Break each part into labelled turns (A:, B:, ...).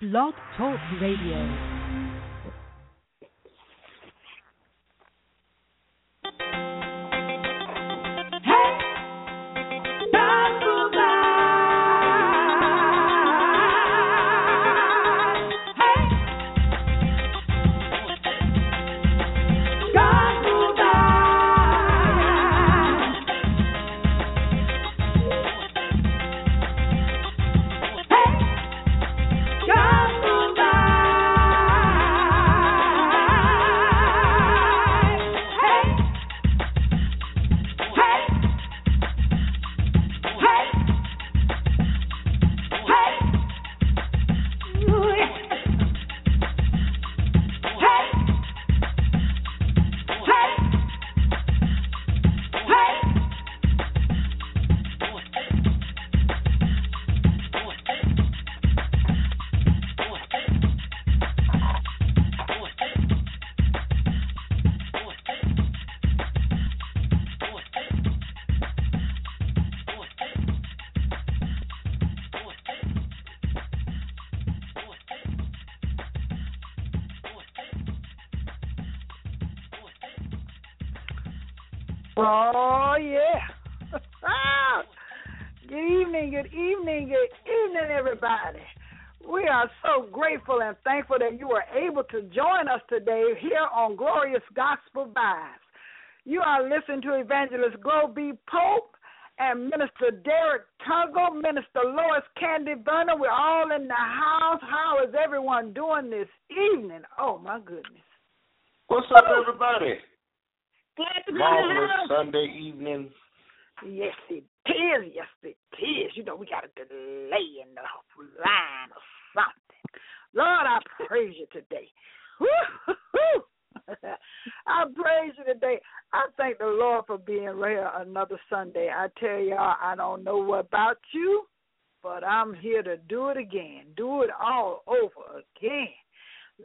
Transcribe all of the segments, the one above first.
A: Blog Talk Radio.
B: On Glorious Gospel Vibes. You are listening to Evangelist Globee Pope and Minister Derrick Tuggle, Minister Lois Candee Vernon. We're all in the house. How is everyone doing this evening? Oh, my goodness.
C: What's up, everybody?
B: Glad to be
C: Marvelous Sunday evening.
B: Yes, it is. Yes, it is. You know, we got a delay in the line or something. Lord, I praise you today. I praise you today. I thank the Lord for being here another Sunday. I tell y'all, I don't know about you, but I'm here to do it again. Do it all over again.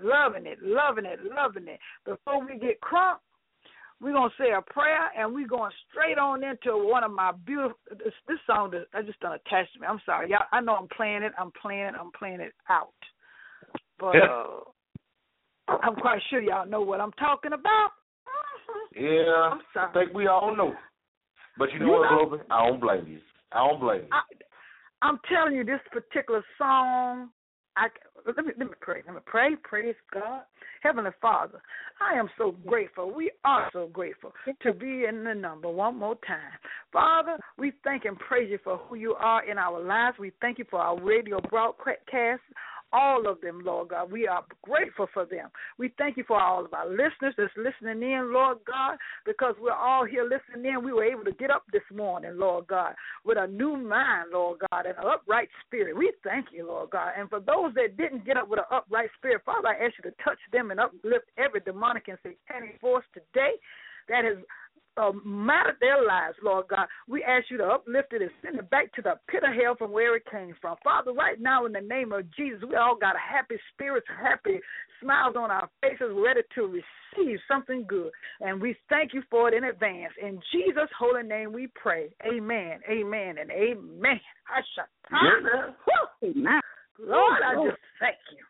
B: Loving it, loving it, loving it. Before we get crunk, we're gonna say a prayer and we're going straight on into one of my beautiful this, this song I just don't attach to me. I'm sorry, y'all. I know I'm playing it. I'm playing it. I'm playing it out. But uh, I'm quite sure y'all know what I'm talking about.
C: Yeah,
B: i
C: think we all know. But you know you what, Globee? I don't blame you. I don't blame you.
B: I, I'm telling you, this particular song. I let me let me pray. Let me pray. Praise God, Heavenly Father. I am so grateful. We are so grateful to be in the number one more time. Father, we thank and praise you for who you are in our lives. We thank you for our radio broadcast all of them, Lord God. We are grateful for them. We thank you for all of our listeners that's listening in, Lord God, because we're all here listening in. We were able to get up this morning, Lord God, with a new mind, Lord God, and an upright spirit. We thank you, Lord God. And for those that didn't get up with an upright spirit, Father, I ask you to touch them and uplift every demonic and satanic force today that has uh, matter their lives, Lord God. We ask you to uplift it and send it back to the pit of hell from where it came from. Father, right now in the name of Jesus, we all got happy spirits, happy smiles on our faces, ready to receive something good. And we thank you for it in advance. In Jesus' holy name we pray. Amen, amen, and amen.
C: Amen.
B: Lord, I just thank you.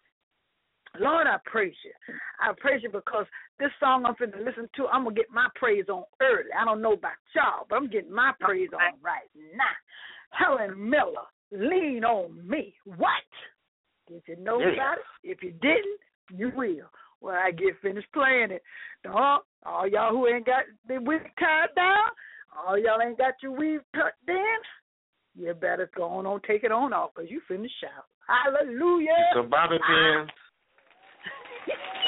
B: Lord, I praise you. I praise you because this song I'm finna listen to, I'm gonna get my praise on early. I don't know about y'all, but I'm getting my praise on right now. Helen Miller, lean on me. What? Did you know
C: yeah.
B: about it? If you didn't, you will. When I get finished playing it. Dog, all y'all who ain't got the weave tied down, all y'all ain't got your weave tucked in, you better go on, on take it on off because you finished shout. Hallelujah.
C: So Bobby pins.
B: on yeah.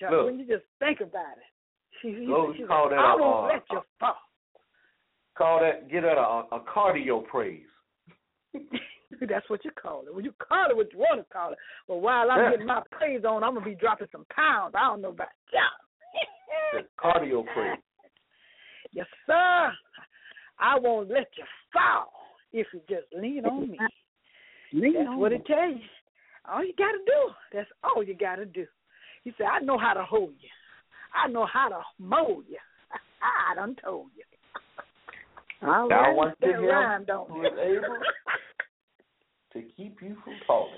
B: y'all. I don't know what y'all
C: Look.
B: when you just think about it. She, she, she's
C: call
B: like,
C: that
B: I
C: a,
B: won't
C: uh,
B: let you fall.
C: Call that get that a, a cardio praise.
B: That's what you call it. When you call it what you want to call it. But while I'm
C: Yeah.
B: getting my praise on, I'm gonna be dropping some pounds. I don't know about y'all.
C: It's cardio praise.
B: Yes, sir. I won't let you fall if you just lean on me. That's what it tells you. All you gotta do. That's all you gotta do. He said, I know how to hold you. I know how to mold you. I done told you. All
C: Now
B: right,
C: once
B: that
C: again,
B: rhyme, don't
C: who is able to keep you from falling.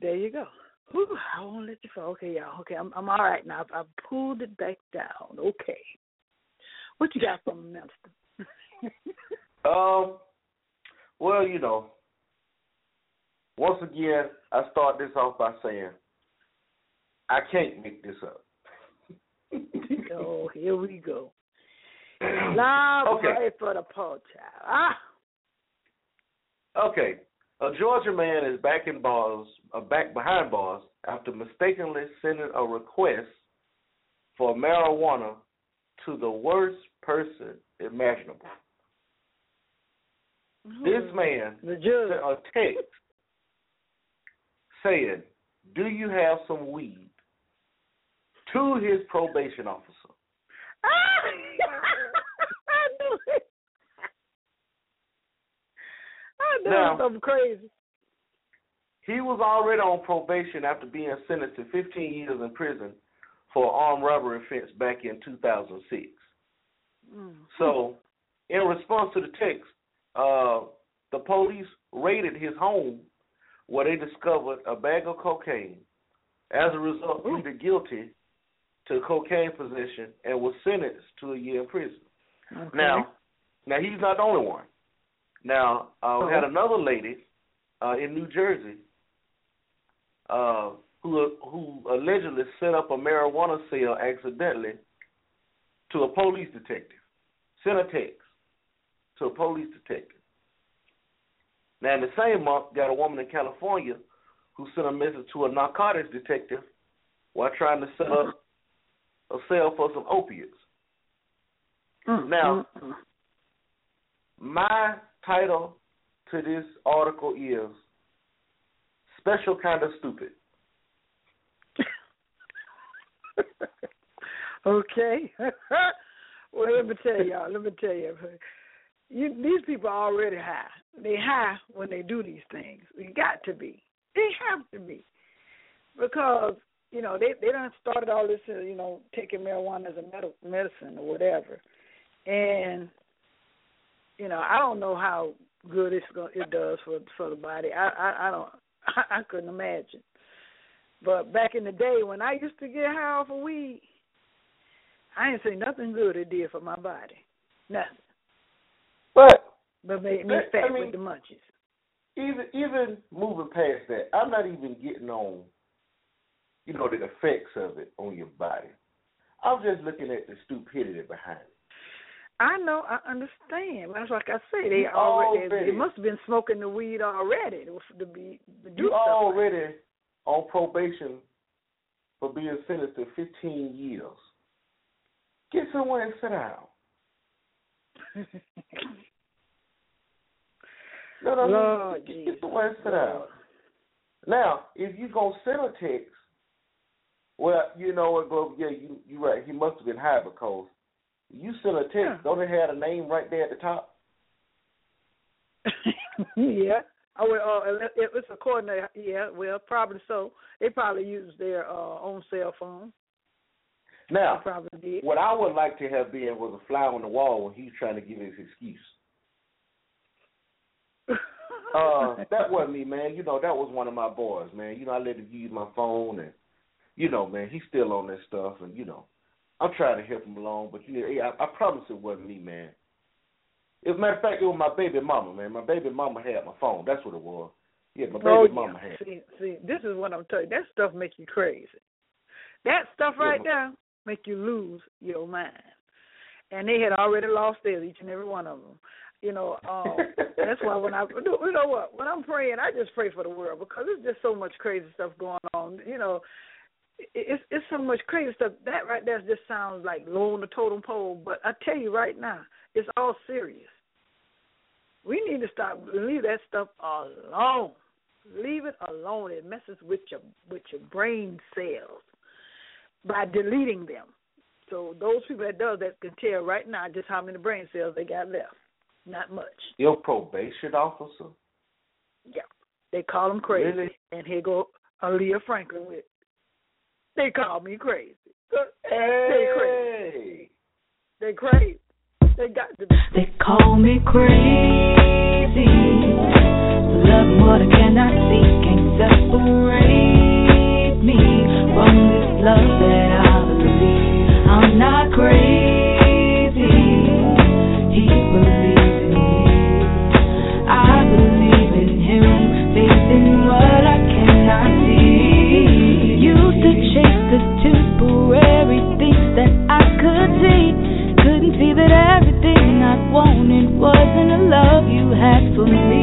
B: There you go. Whew, I won't let you fall. Okay, y'all. Okay, I'm I'm all right now. I've, I've pulled it back down. Okay. What you got from Minister?
C: Um, well, you know, once again, I start this off by saying I can't make this up.
B: oh, here we go. Love
C: Okay.
B: for the poor child. Ah,
C: Okay, a Georgia man is back in bars, uh, back behind bars after mistakenly sending a request for marijuana to the worst person imaginable. This man
B: the
C: sent
B: judge.
C: a text saying, "Do you have some weed?" To his probation officer.
B: Ah, I knew it. I knew
C: Now-
B: something crazy.
C: He was already on probation after being sentenced to 15 years in prison for armed robbery offense back in 2006.
B: Mm.
C: So, in response to the text, uh, the police raided his home where they discovered a bag of cocaine. As a result, pleaded guilty to cocaine possession and was sentenced to a year in prison.
B: Okay.
C: Now, now he's not the only one. Now, uh, we had
B: Oh.
C: another lady uh, in New Jersey uh, who who allegedly set up a marijuana sale accidentally to a police detective. Sent a text to a police detective. Now, in the same month, got a woman in California who sent a message to a narcotics detective while trying to set up a sale for some opiates.
B: Mm,
C: Now-. My title to this article is Special Kind of Stupid.
B: okay. well, let me tell y'all. Let me tell you. You, these people are already high. They high when they do these things. You got to be. They have to be, because you know they they done started all this. uh, You know, taking marijuana as a med- medicine or whatever, and you know I don't know how good it's go- it does for for the body. I I, I don't. I, I couldn't imagine. But back in the day when I used to get high off of weed, I ain't say nothing good it did for my body. Nothing.
C: But
B: But made me
C: I
B: fat
C: mean-
B: with the munchies.
C: even even moving past that, I'm not even getting on, you know, the effects of it on your body. I'm just looking at the stupidity behind it.
B: I know, I understand. That's like I say, they
C: You
B: already,
C: already-
B: they must have been smoking the weed already to, be to do
C: You
B: stuff.
C: already on probation for being sentenced to 15 years. Get somewhere and sit down. No, no, no.
B: Lord
C: Get,
B: Jesus.
C: get somewhere and sit down. Now, if you gonna send a text, well, you know what, Globe? Yeah, you you right. He must have been high because you send a text.
B: Yeah.
C: Don't it have a name right there at the top?
B: yeah. Oh, well, uh, it, it's a to yeah. Well, probably so. They probably use their uh, own cell phone. They
C: Now,
B: probably did.
C: what I would like to have been was a fly on the wall when he's trying to give his excuse. Uh, that wasn't me, man. You know, that was one of my boys, man. You know, I let him use my phone, and you know, man, he's still on that stuff, and you know, I'm trying to help him along, but you know, yeah, I, I promise it wasn't me, man. As a matter of fact, it was my baby mama, man. My baby mama had my phone. That's what it was. Yeah, my baby
B: oh,
C: mama
B: yeah.
C: had.
B: See, see, this is what I'm telling you. That stuff makes you crazy. That stuff right there make you lose your mind. And they had already lost theirs, each and every one of them. You know, um, that's why when I you know what when I'm praying, I just pray for the world because there's just so much crazy stuff going on. You know, it's it's so much crazy stuff. That right there just sounds like low on the totem pole. But I tell you right now, it's all serious. We need to stop leave that stuff alone. Leave it alone. It messes with your with your brain cells by deleting them. So those people that does that can tell right now just how many brain cells they got left. Not much.
C: Your probation officer?
B: Yeah. They call him crazy.
C: Really?
B: And here go Aaliyah Franklin with They call me crazy.
C: Hey.
B: They crazy. They crazy. They got to be.
D: They call me crazy. Love what I cannot see can't separate me from this love that I believe. I'm not crazy. Love you had for me.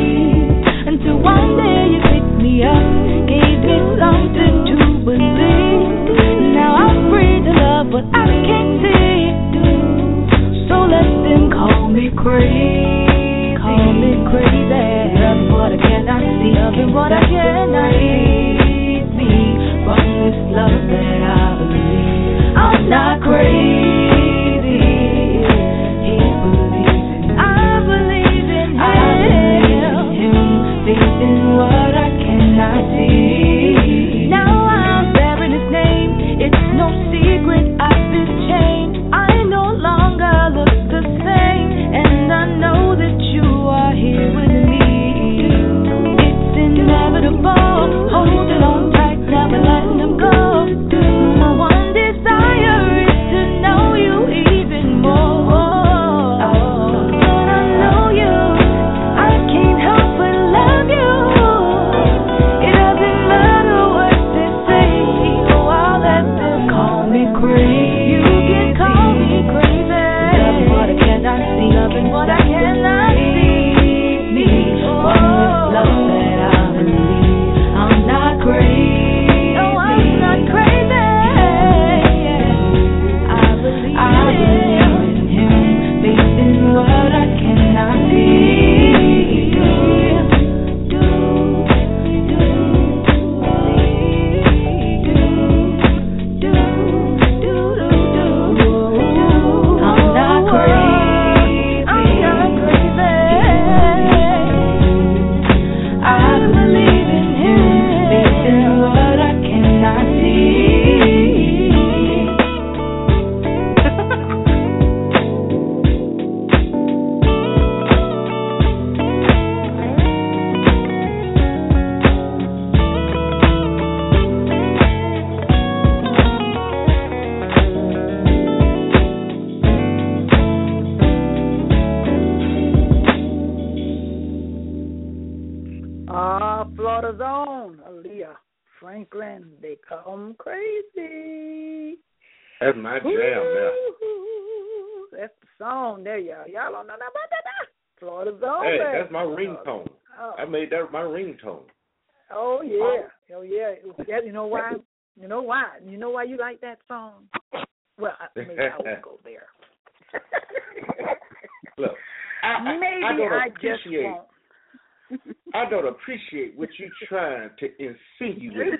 D: They crazy.
C: That's my jam now.
B: That's the song there, y'all. Y'all don't know nothing about that. Now. Florida's own.
C: Hey,
B: baby.
C: that's my ringtone.
B: Oh,
C: I made that my ringtone.
B: oh yeah, oh yeah. yeah. You know why? You know why? You know why you like that song? Well, maybe I won't go there.
C: Look, I,
B: maybe
C: I don't
B: I just won't.
C: I don't appreciate what you're trying to insinuate.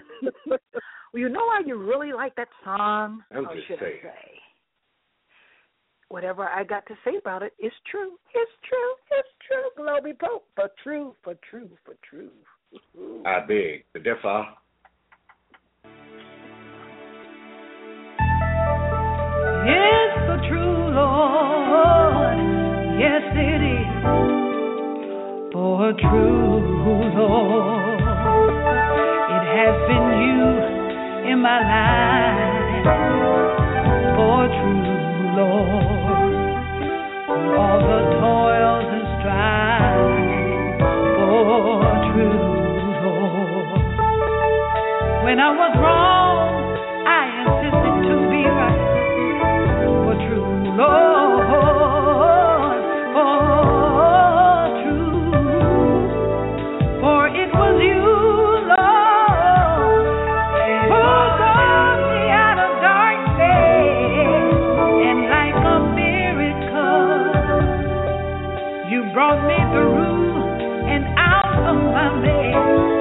B: Well, you know why you really like that song?
C: I'm
B: or
C: just
B: should
C: saying.
B: I say? Whatever I got to say about it is true. It's true. It's true. Globee Pope. For true. For true. For true. Ooh.
C: I beg, but therefore,
D: Yes, for true Lord. Yes, it is. For true Lord. in my life. For true Lord, all the toils and strife. For true Lord, when I was wrong, I insisted
E: to
A: be right. For true Lord. You brought me through and out of my bed.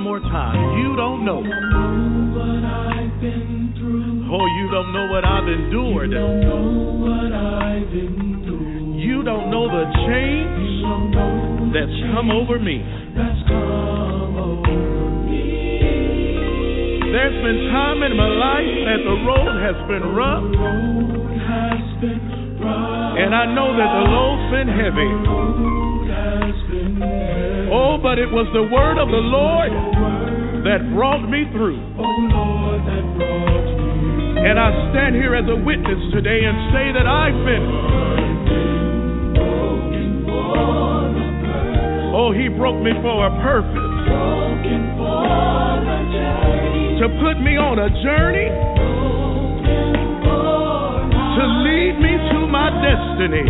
E: One more time. You don't know. Oh, you don't know what I've endured. You don't know the change that's come over me. There's been time in my life that the road has been rough. And I know that the load's been heavy. But it was the word of the Lord that brought me through. And I stand here as a witness today and say that I've been. Oh, he broke me for a purpose. To put me on a journey. Destiny.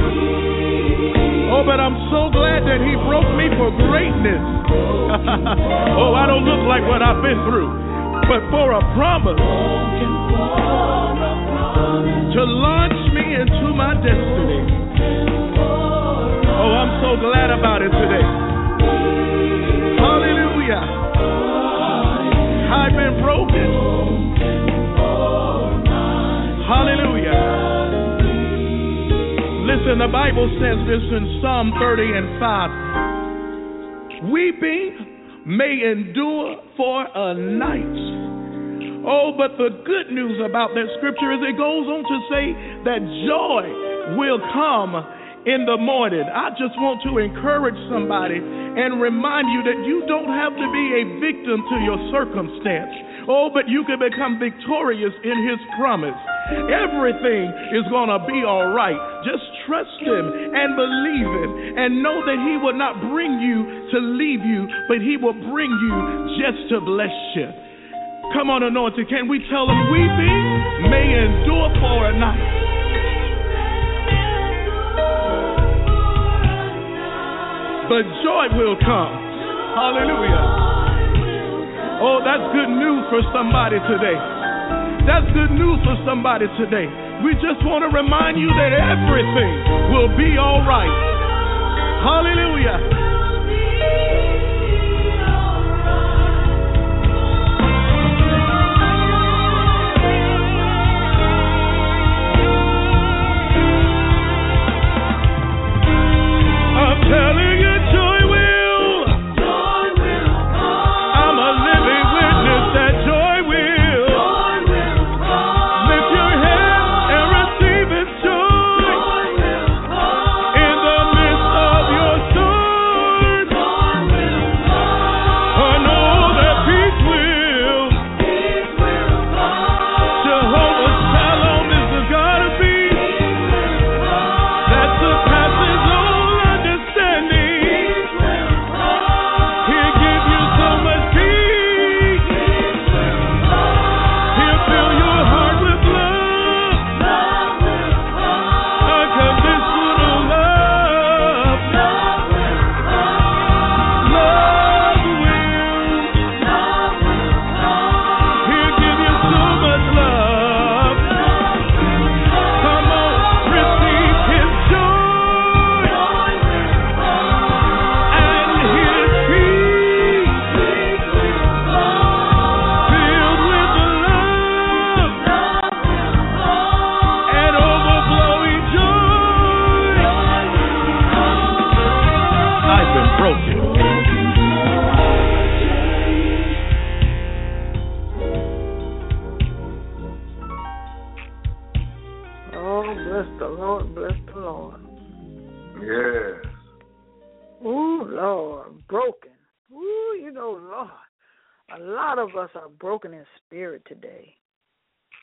E: Oh, but I'm so glad that He broke me for greatness. oh, I don't look like what I've been through, but for a promise to launch me into my destiny. Oh, I'm so glad about it today. Hallelujah. I've been broken. Listen, the Bible says this in Psalm 30 and 5. Weeping may endure for a night. Oh, but the good news about that scripture is it goes on to say that joy will come in the morning. I just want to encourage somebody and remind you that you don't have to be a victim to your circumstance. Oh, but you can become victorious in His promise. Everything is going to be all right. Just trust Him and believe Him and know that He will not bring you to leave you, but He will bring you just to bless you. Come on, anointed. Can we tell them weeping may endure for a night? But joy will come. Hallelujah. Oh, that's good news for somebody today. That's good news for somebody today. We just want to remind you that everything will be all right. Hallelujah.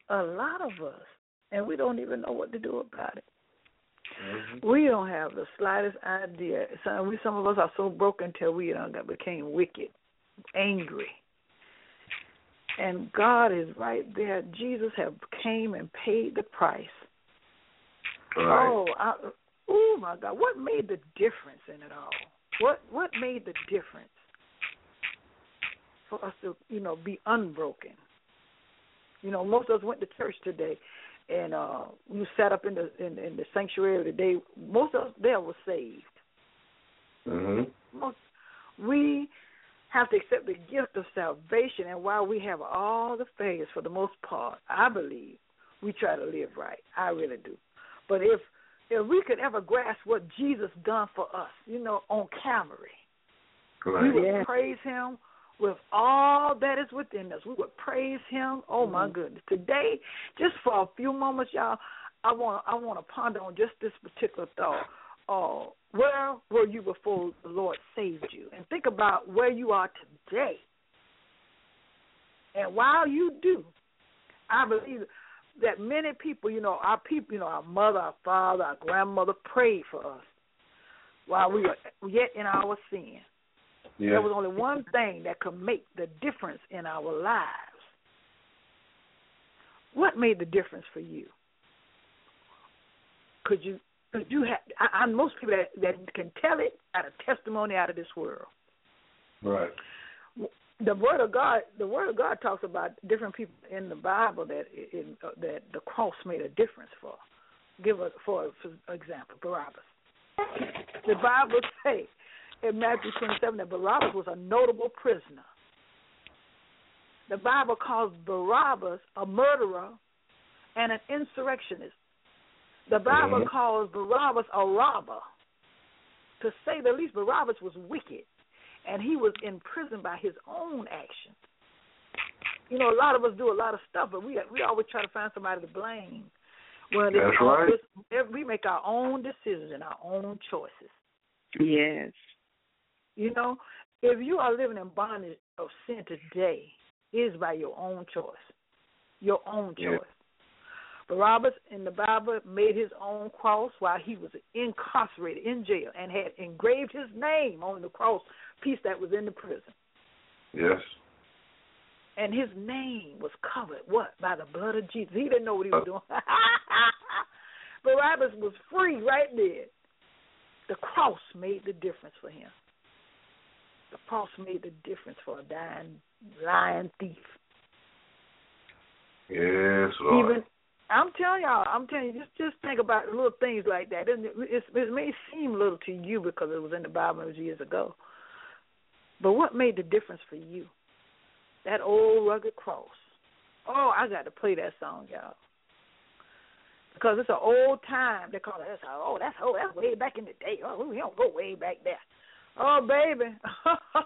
B: Idea. Some we don't even know what to do about it. We don't have the slightest idea. We some of us are so broken till we uh, became wicked, angry. And God is right there. Jesus have came and paid the price. Right. Oh, I, oh my God! What made the difference in it all? What what made the difference for us to you know be unbroken? You know, most of us went to church today, and uh we sat up in the in, in the sanctuary today. Most of us there were saved.
C: Mm-hmm.
B: Most, we have to accept the gift of salvation, and while we have all the failures for the most part, I believe we try to live right. I really do. But if if we could ever grasp what Jesus done for us, you know, on Calvary,
C: right.
B: we would yeah. praise Him with all that is within us. We would praise Him. Oh mm-hmm. my goodness! Today, just for a few moments, y'all, I want I want to ponder on just this particular thought. Uh, where were you before the Lord saved you? And think about where you are today. And while you do, I believe that many people, you know, our people, you know, our mother, our father, our grandmother prayed for us while we were yet in our sin. Yeah. There was only one thing that could make the difference in our lives. What made the difference for you? Could you could you have, I, I'm most people that that can tell it out of testimony out of this world.
C: Right.
B: The word of God, the word of God talks about different people in the Bible that in, uh, that the cross made a difference for. Give us for, for example, Barabbas. The Bible say in Matthew 27 that Barabbas was a notable prisoner. The Bible calls Barabbas a murderer and an insurrectionist. The Bible
F: Mhm.
B: calls Barabbas a robber. To say the least, Barabbas was wicked, and he was in prison by his own action. You know, a lot of us do a lot of stuff, but we we always try to find somebody to blame. Well,
F: That's right.
B: it's- we make our own decisions and our own choices.
G: Yes.
B: You know, if you are living in bondage of sin today, it is by your own choice. Your own
F: Yeah.
B: choice. Barabbas in the Bible made his own cross while he was incarcerated in jail and had engraved his name on the cross piece that was in the prison.
F: Yes.
B: And his name was covered, what? By the blood of Jesus. He didn't know what he was uh. doing. Barabbas was free right there. The cross made the difference for him. The cross made the difference for a dying, lying thief.
F: Yes, Lord.
B: Even I'm telling y'all, I'm telling you, just just think about little things like that. It, it, it may seem little to you because it was in the Bible it was years ago, but what made the difference for you? That old rugged cross. Oh, I got to play that song, y'all, because it's an old time. They call it. That's oh, that's oh, that's way back in the day. Oh, we don't go way back there. Oh, baby.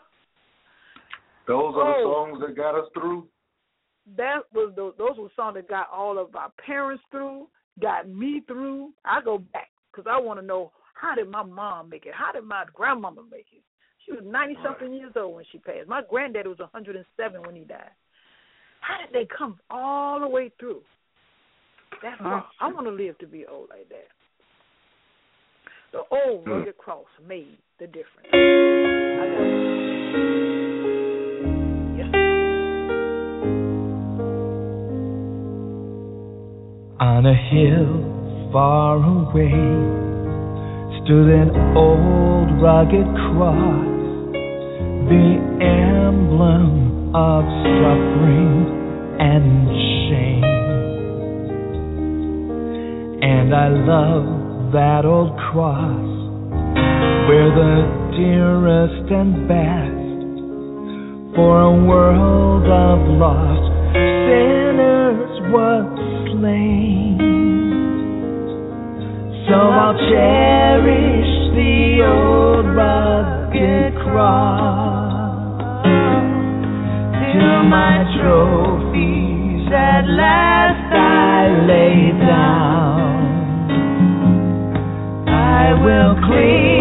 F: Those are the
B: Oh.
F: songs that got us through.
B: that was those those were songs that got all of our parents through, got me through. I go back because I want to know how did my mom make it? How did my grandmama make it? She was ninety something years old when she passed. My granddaddy was a hundred and seven when he died. How did they come all the way through? That's why I want to live to be old like that. The old
F: Hmm.
B: rugged cross made the difference.
H: On a hill far away stood an old rugged cross, the emblem of suffering and shame. And I love that old cross where the dearest and best for a world of lost sinners was slain. So I'll cherish the old rugged cross till my trophies at last I lay down. I will cling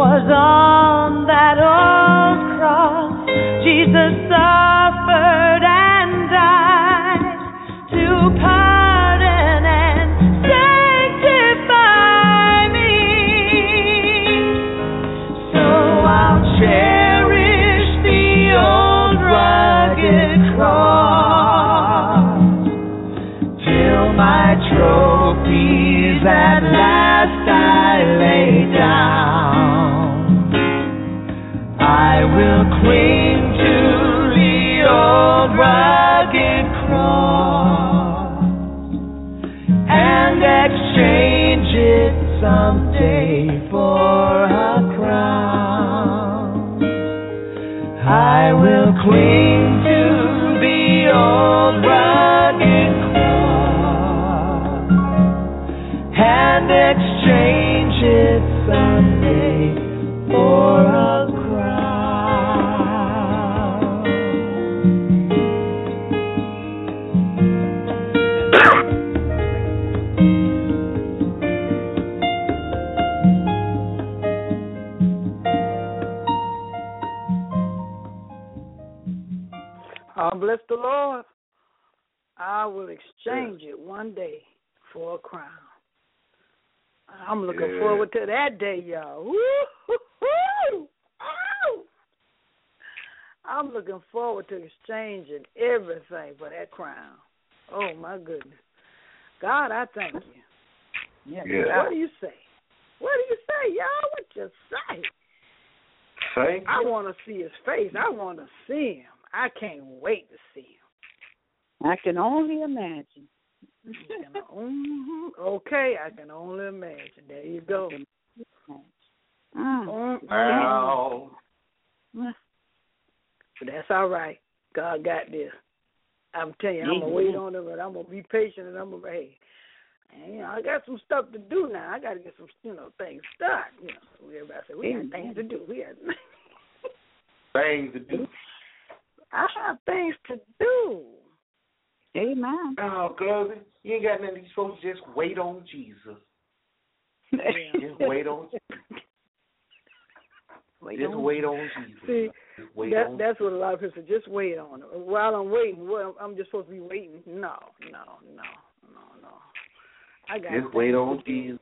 H: For 'twas will exchange it
B: one day for a crown. I'm looking
F: Yeah.
B: forward to that day, y'all. Woo-hoo-hoo! I'm looking forward to exchanging everything for that crown. Oh my goodness. God, I thank you.
G: Yeah.
F: Yeah.
B: What do you say? What do you say, y'all? What you say?
C: Thank
B: I want to see his face. I want to see him. I can't wait to see him.
G: I can only imagine.
B: Okay, I can only imagine. There you go.
G: Mm.
B: Mm,
C: Wow.
B: But that's all right. God got this. I'm telling you, I'm gonna wait on it, but I'm gonna be patient and I'm gonna hey. And, you know, I got some stuff to do now. I got to get some, you know, things done. You know, so everybody say we got things to do. We got.
C: Things to do.
B: I have things to do.
G: Amen.
C: Oh, cousin, you ain't got nothing. You supposed to just wait on Jesus. Just wait on.
G: Wait
C: Just
G: on-
C: wait on Jesus.
B: See,
C: wait
B: that
C: on.
B: that's what a lot of people say. Just wait on it. While I'm waiting, well, I'm just supposed to be waiting. No, no, no, no, no. I got
C: Just wait on. Jesus.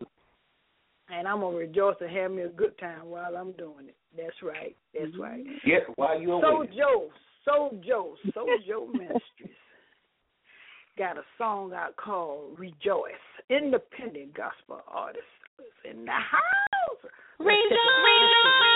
B: and I'm gonna rejoice and have me a good time while I'm doing it. That's right. That's right.
C: Yes, while you're
B: Soul
C: waiting.
B: Joe, Soul Joe, Soul Joe Ministries got a song out called "Rejoice." Independent gospel artist is in the house. Let's take a
A: Rejoice,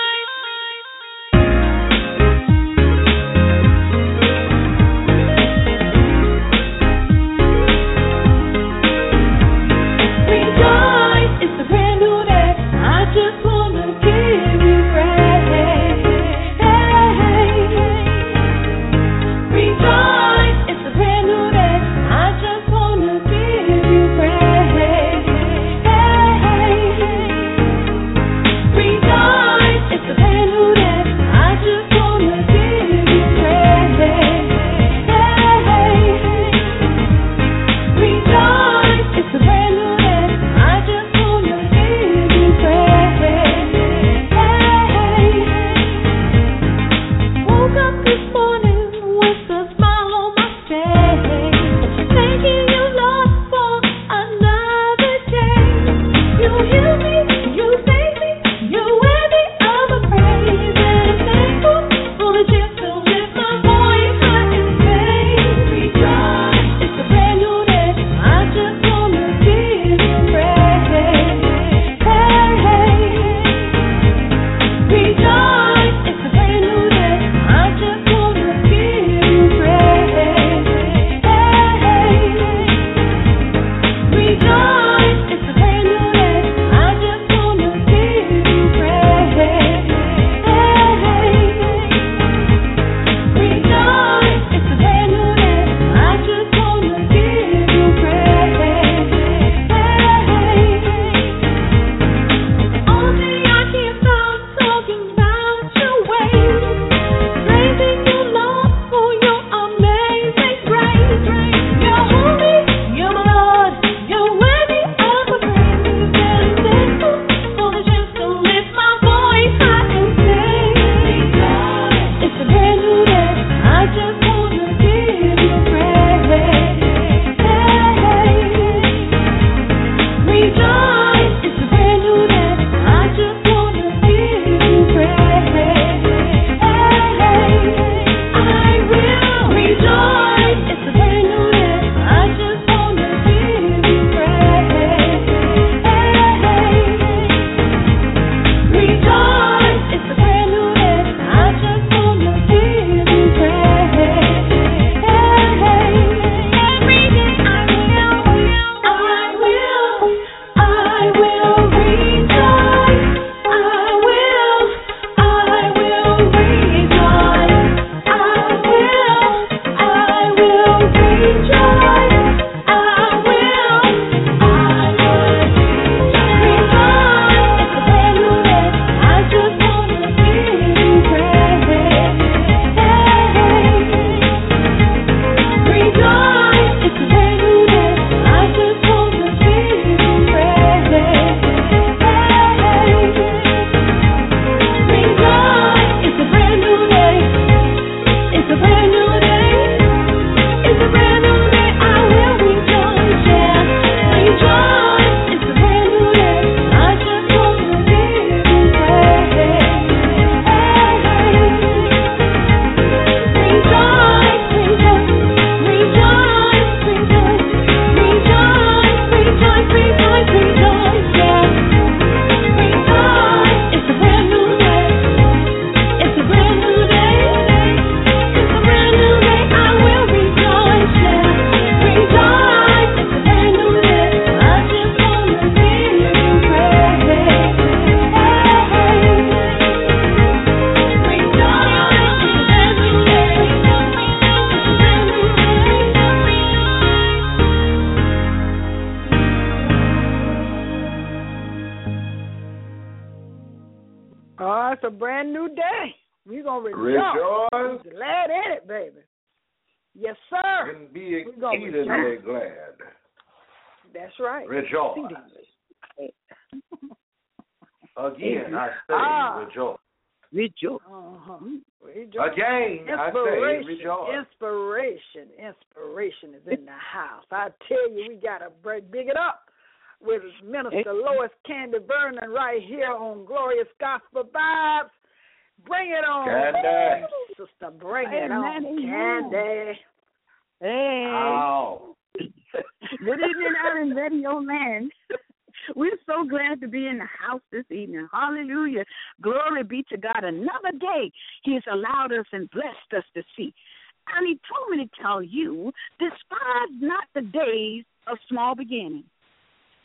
B: right.
F: Rejoice. Again, I say
B: Ah.
F: rejoice.
G: Rejoice.
B: Uh-huh. Rejoice.
F: Again, I say
B: Inspiration,
F: rejoice.
B: inspiration, inspiration is in the house. I tell you, we gotta break, big it up with Minister Lois Candee Vernon right here on Glorious Gospel Vibes. Bring it on,
F: Candee.
B: sister. Bring it on,
G: Amen, amen.
B: Candee.
G: Hey.
F: Ow.
G: Good evening, Iron Radio Land. We're so glad to be in the house this evening. Hallelujah. Glory be to God. Another day He has allowed us and blessed us to see. And He told me to tell you, despise not the days of small beginnings.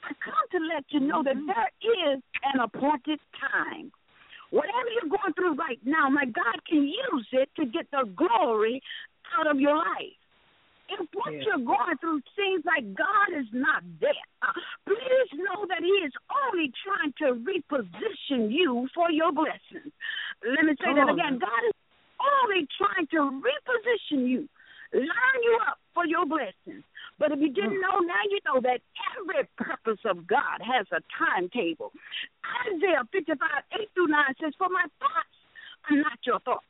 G: I come to let you know that mm-hmm. there is an appointed time. Whatever you're going through right now, my God can use it to get the glory out of your life. If what
B: Yeah.
G: you're going through seems like God is not there, uh, please know that He is only trying to reposition you for your blessings. Let me say
B: Come
G: that
B: on
G: again. God is only trying to reposition you, line you up for your blessings. But if you didn't know, now you know that every purpose of God has a timetable. Isaiah 55, 8 through 9 says, For my thoughts are not your thoughts.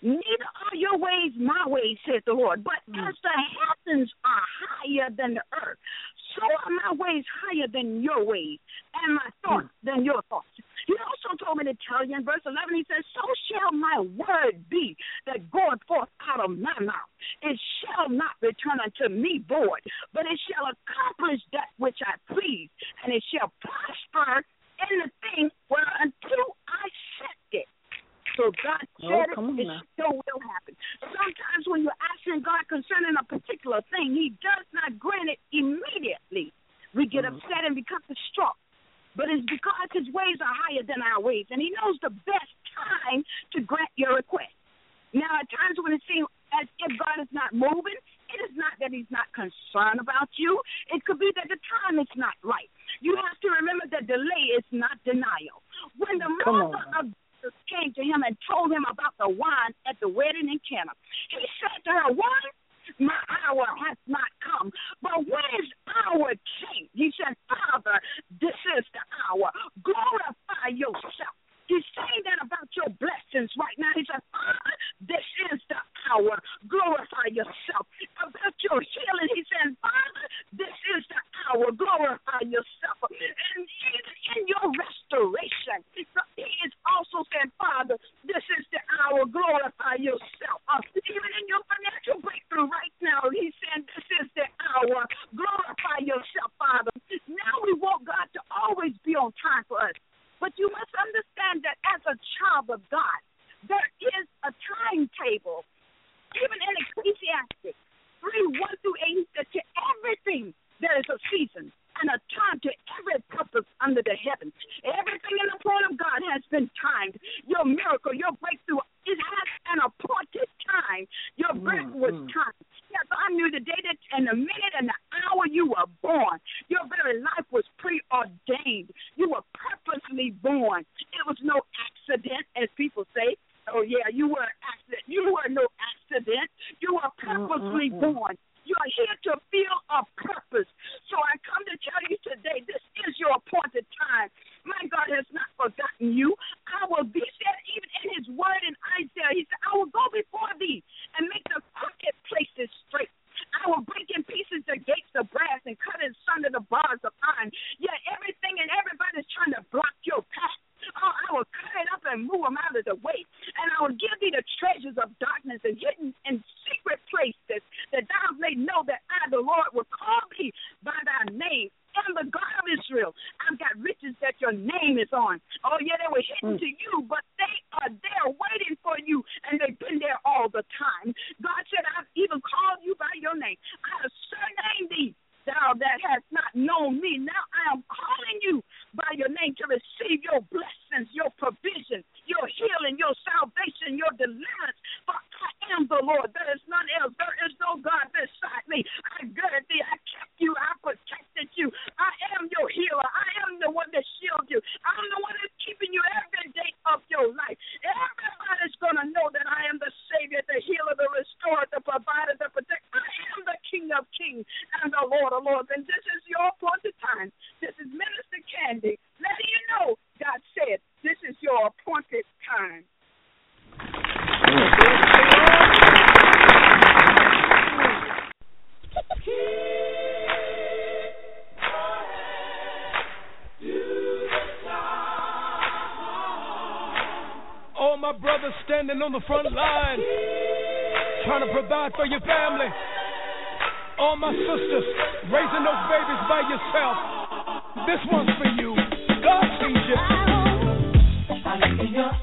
G: Neither are your ways my ways, says the Lord. But hmm. as the heavens are higher than the earth, so are my ways higher than your ways, and my hmm. thoughts than your thoughts. He also told me to tell you in verse 11, he says, So shall my word be that goeth forth out of my mouth. It shall not return unto me void, but it shall accomplish that which I please, and it shall prosper in the thing whereunto I sent it. So God said
B: Oh,
G: it, it sure will happen. Sometimes when you're asking God concerning a particular thing, He does not grant it immediately. We get
B: Mm-hmm.
G: upset and become distraught. But it's because His ways are higher than our ways, and He knows the best time to grant your request. Now, at times when it seems as if God is not moving, it is not that He's not concerned about you. It could be that the time is not right. You have to remember that delay is not denial. When the
B: Come
G: mother
B: on.
G: of Jesus came to him and told him about the wine at the wedding in Cana, he said to her, Woman, my hour has not come. But when is our king? He said, Father, this is the hour. Glorify yourself. He's saying that about your blessings right now. He said, Father, this is the hour. Glorify yourself. About your healing, he said, Father, this is the hour. Glorify yourself. And in your restoration, he is also saying, Father, this is the hour. Glorify yourself. Uh, even in your financial breakthrough right now, he's saying, This is the hour. Glorify yourself, Father. Now we want God to always be on time for us. But you must understand that as a child of God, there is a timetable. Even in Ecclesiastes 3 1 through 8, he said, To everything there is a season and a time to every purpose under the heavens. Everything in the plan of God has been timed. Your miracle, your breakthrough, it has an appointed time. Your mm, birth was mm. timed. Yes, I knew the day that and the minute and the hour you were born. Your very life was preordained. You were purposely born. It was no accident, as people say. Oh yeah, you were an accident. You were no accident. You were mm, purposely born. You are here to feel a purpose. So I come to tell you today, this is your appointed time. My God has not forgotten you. I will be said even in his word in Isaiah. He said, I will go before thee and make the crooked places straight. I will break in pieces the gates of brass and cut in sunder the bars of iron. Yet everything and everybody's trying to block your path. Oh, I will cut it up and move them out of the way. And I will give thee the treasures of darkness and hidden in secret places, that thou may know that I, the Lord, will call thee by thy name. I'm the God of Israel. I've got riches that your name is on. Oh, yeah, they were hidden hmm. to you, but they are there waiting for you, and they've been there all the time. God said, I've even called you by your name. I have surnamed thee thou that hast not known me. Now I am calling you by your name to receive your blessings, your provision, your healing, your salvation, your deliverance. For I am the Lord. There is none else. There is no God beside me. I girded thee. I kept you. I protected you. I am your healer. I am the one that shields you. I'm the one that's keeping you every day of your life.
I: Everybody's going to
G: know that I am the Savior, the healer, the restorer, the provider, the protector of Kings and the Lord of Lords. And
I: this is
G: your appointed time.
I: This
G: is Minister Candee letting you know, God said, this is your
I: appointed time. All my brothers standing on the front line, trying to provide for your family all
A: my sisters raising those babies by yourself. This one's for you. God feed you.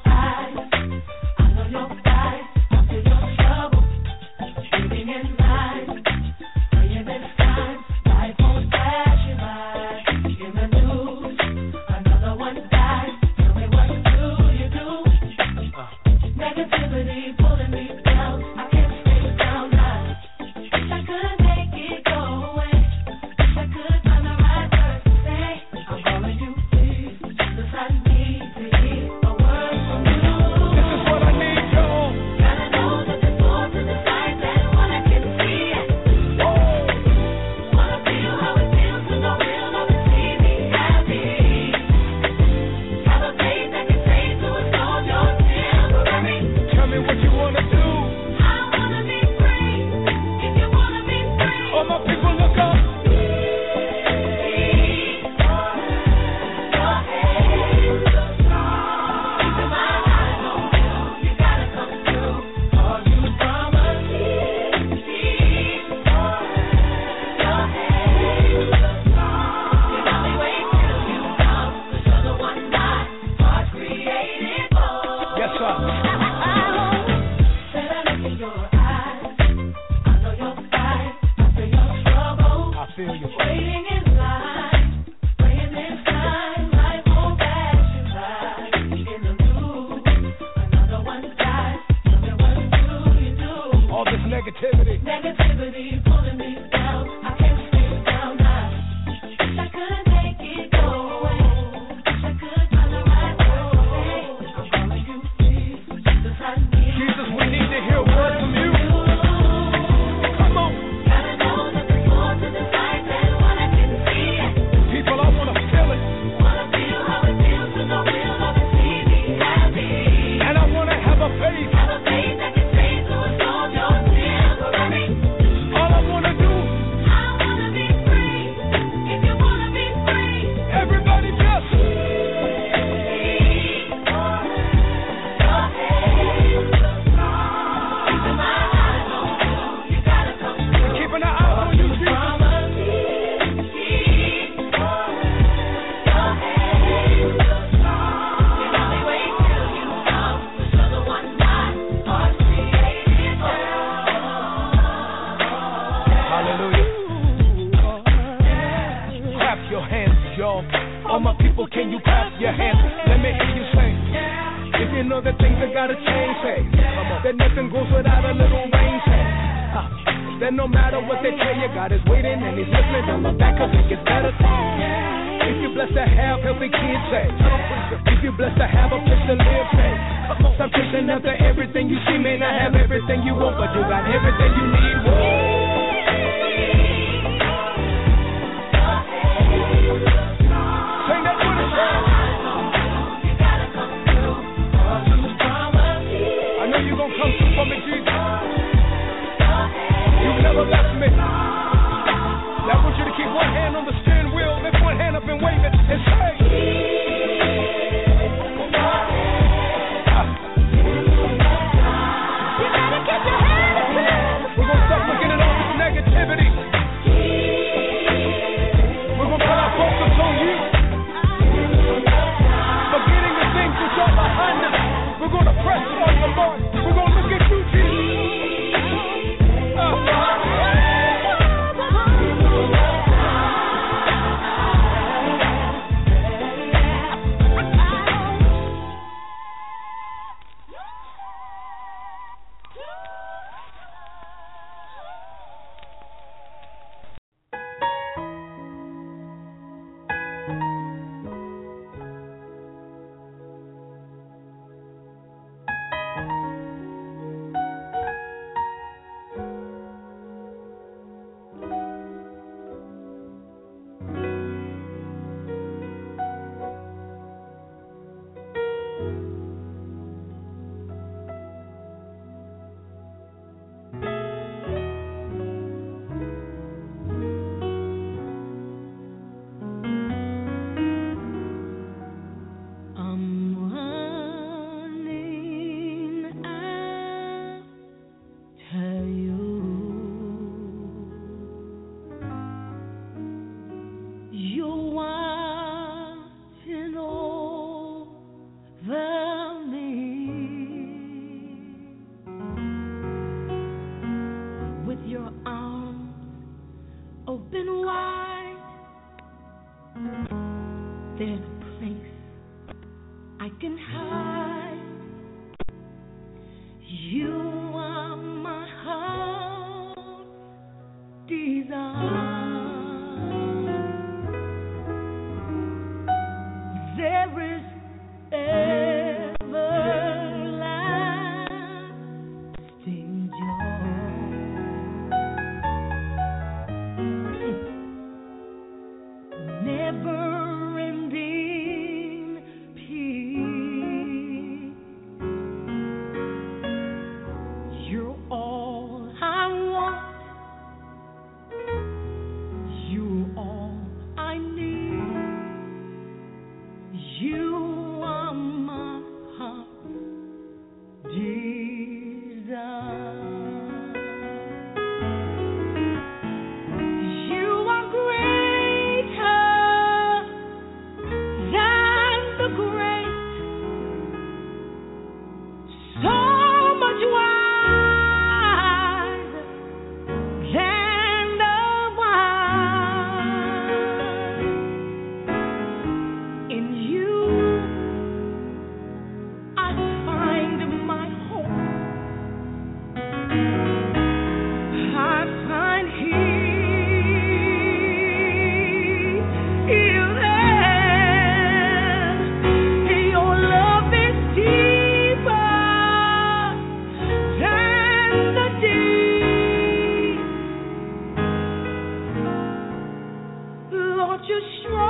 A: you strong.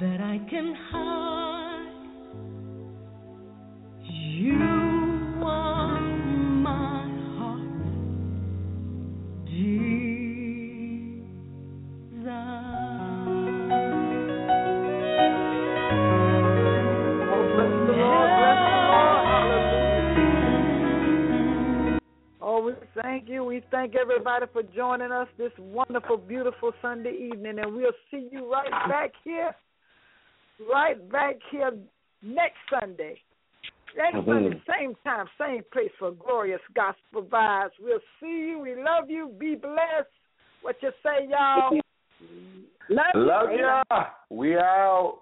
A: that I can hide.
B: everybody for joining us this wonderful, beautiful Sunday evening, and we'll see you right back here, right back here next Sunday. Next mm-hmm. Sunday, same time, same place for glorious gospel vibes. We'll see you. We love you. Be blessed. What you say, y'all?
G: Love,
C: love
G: you.
C: ya. We out.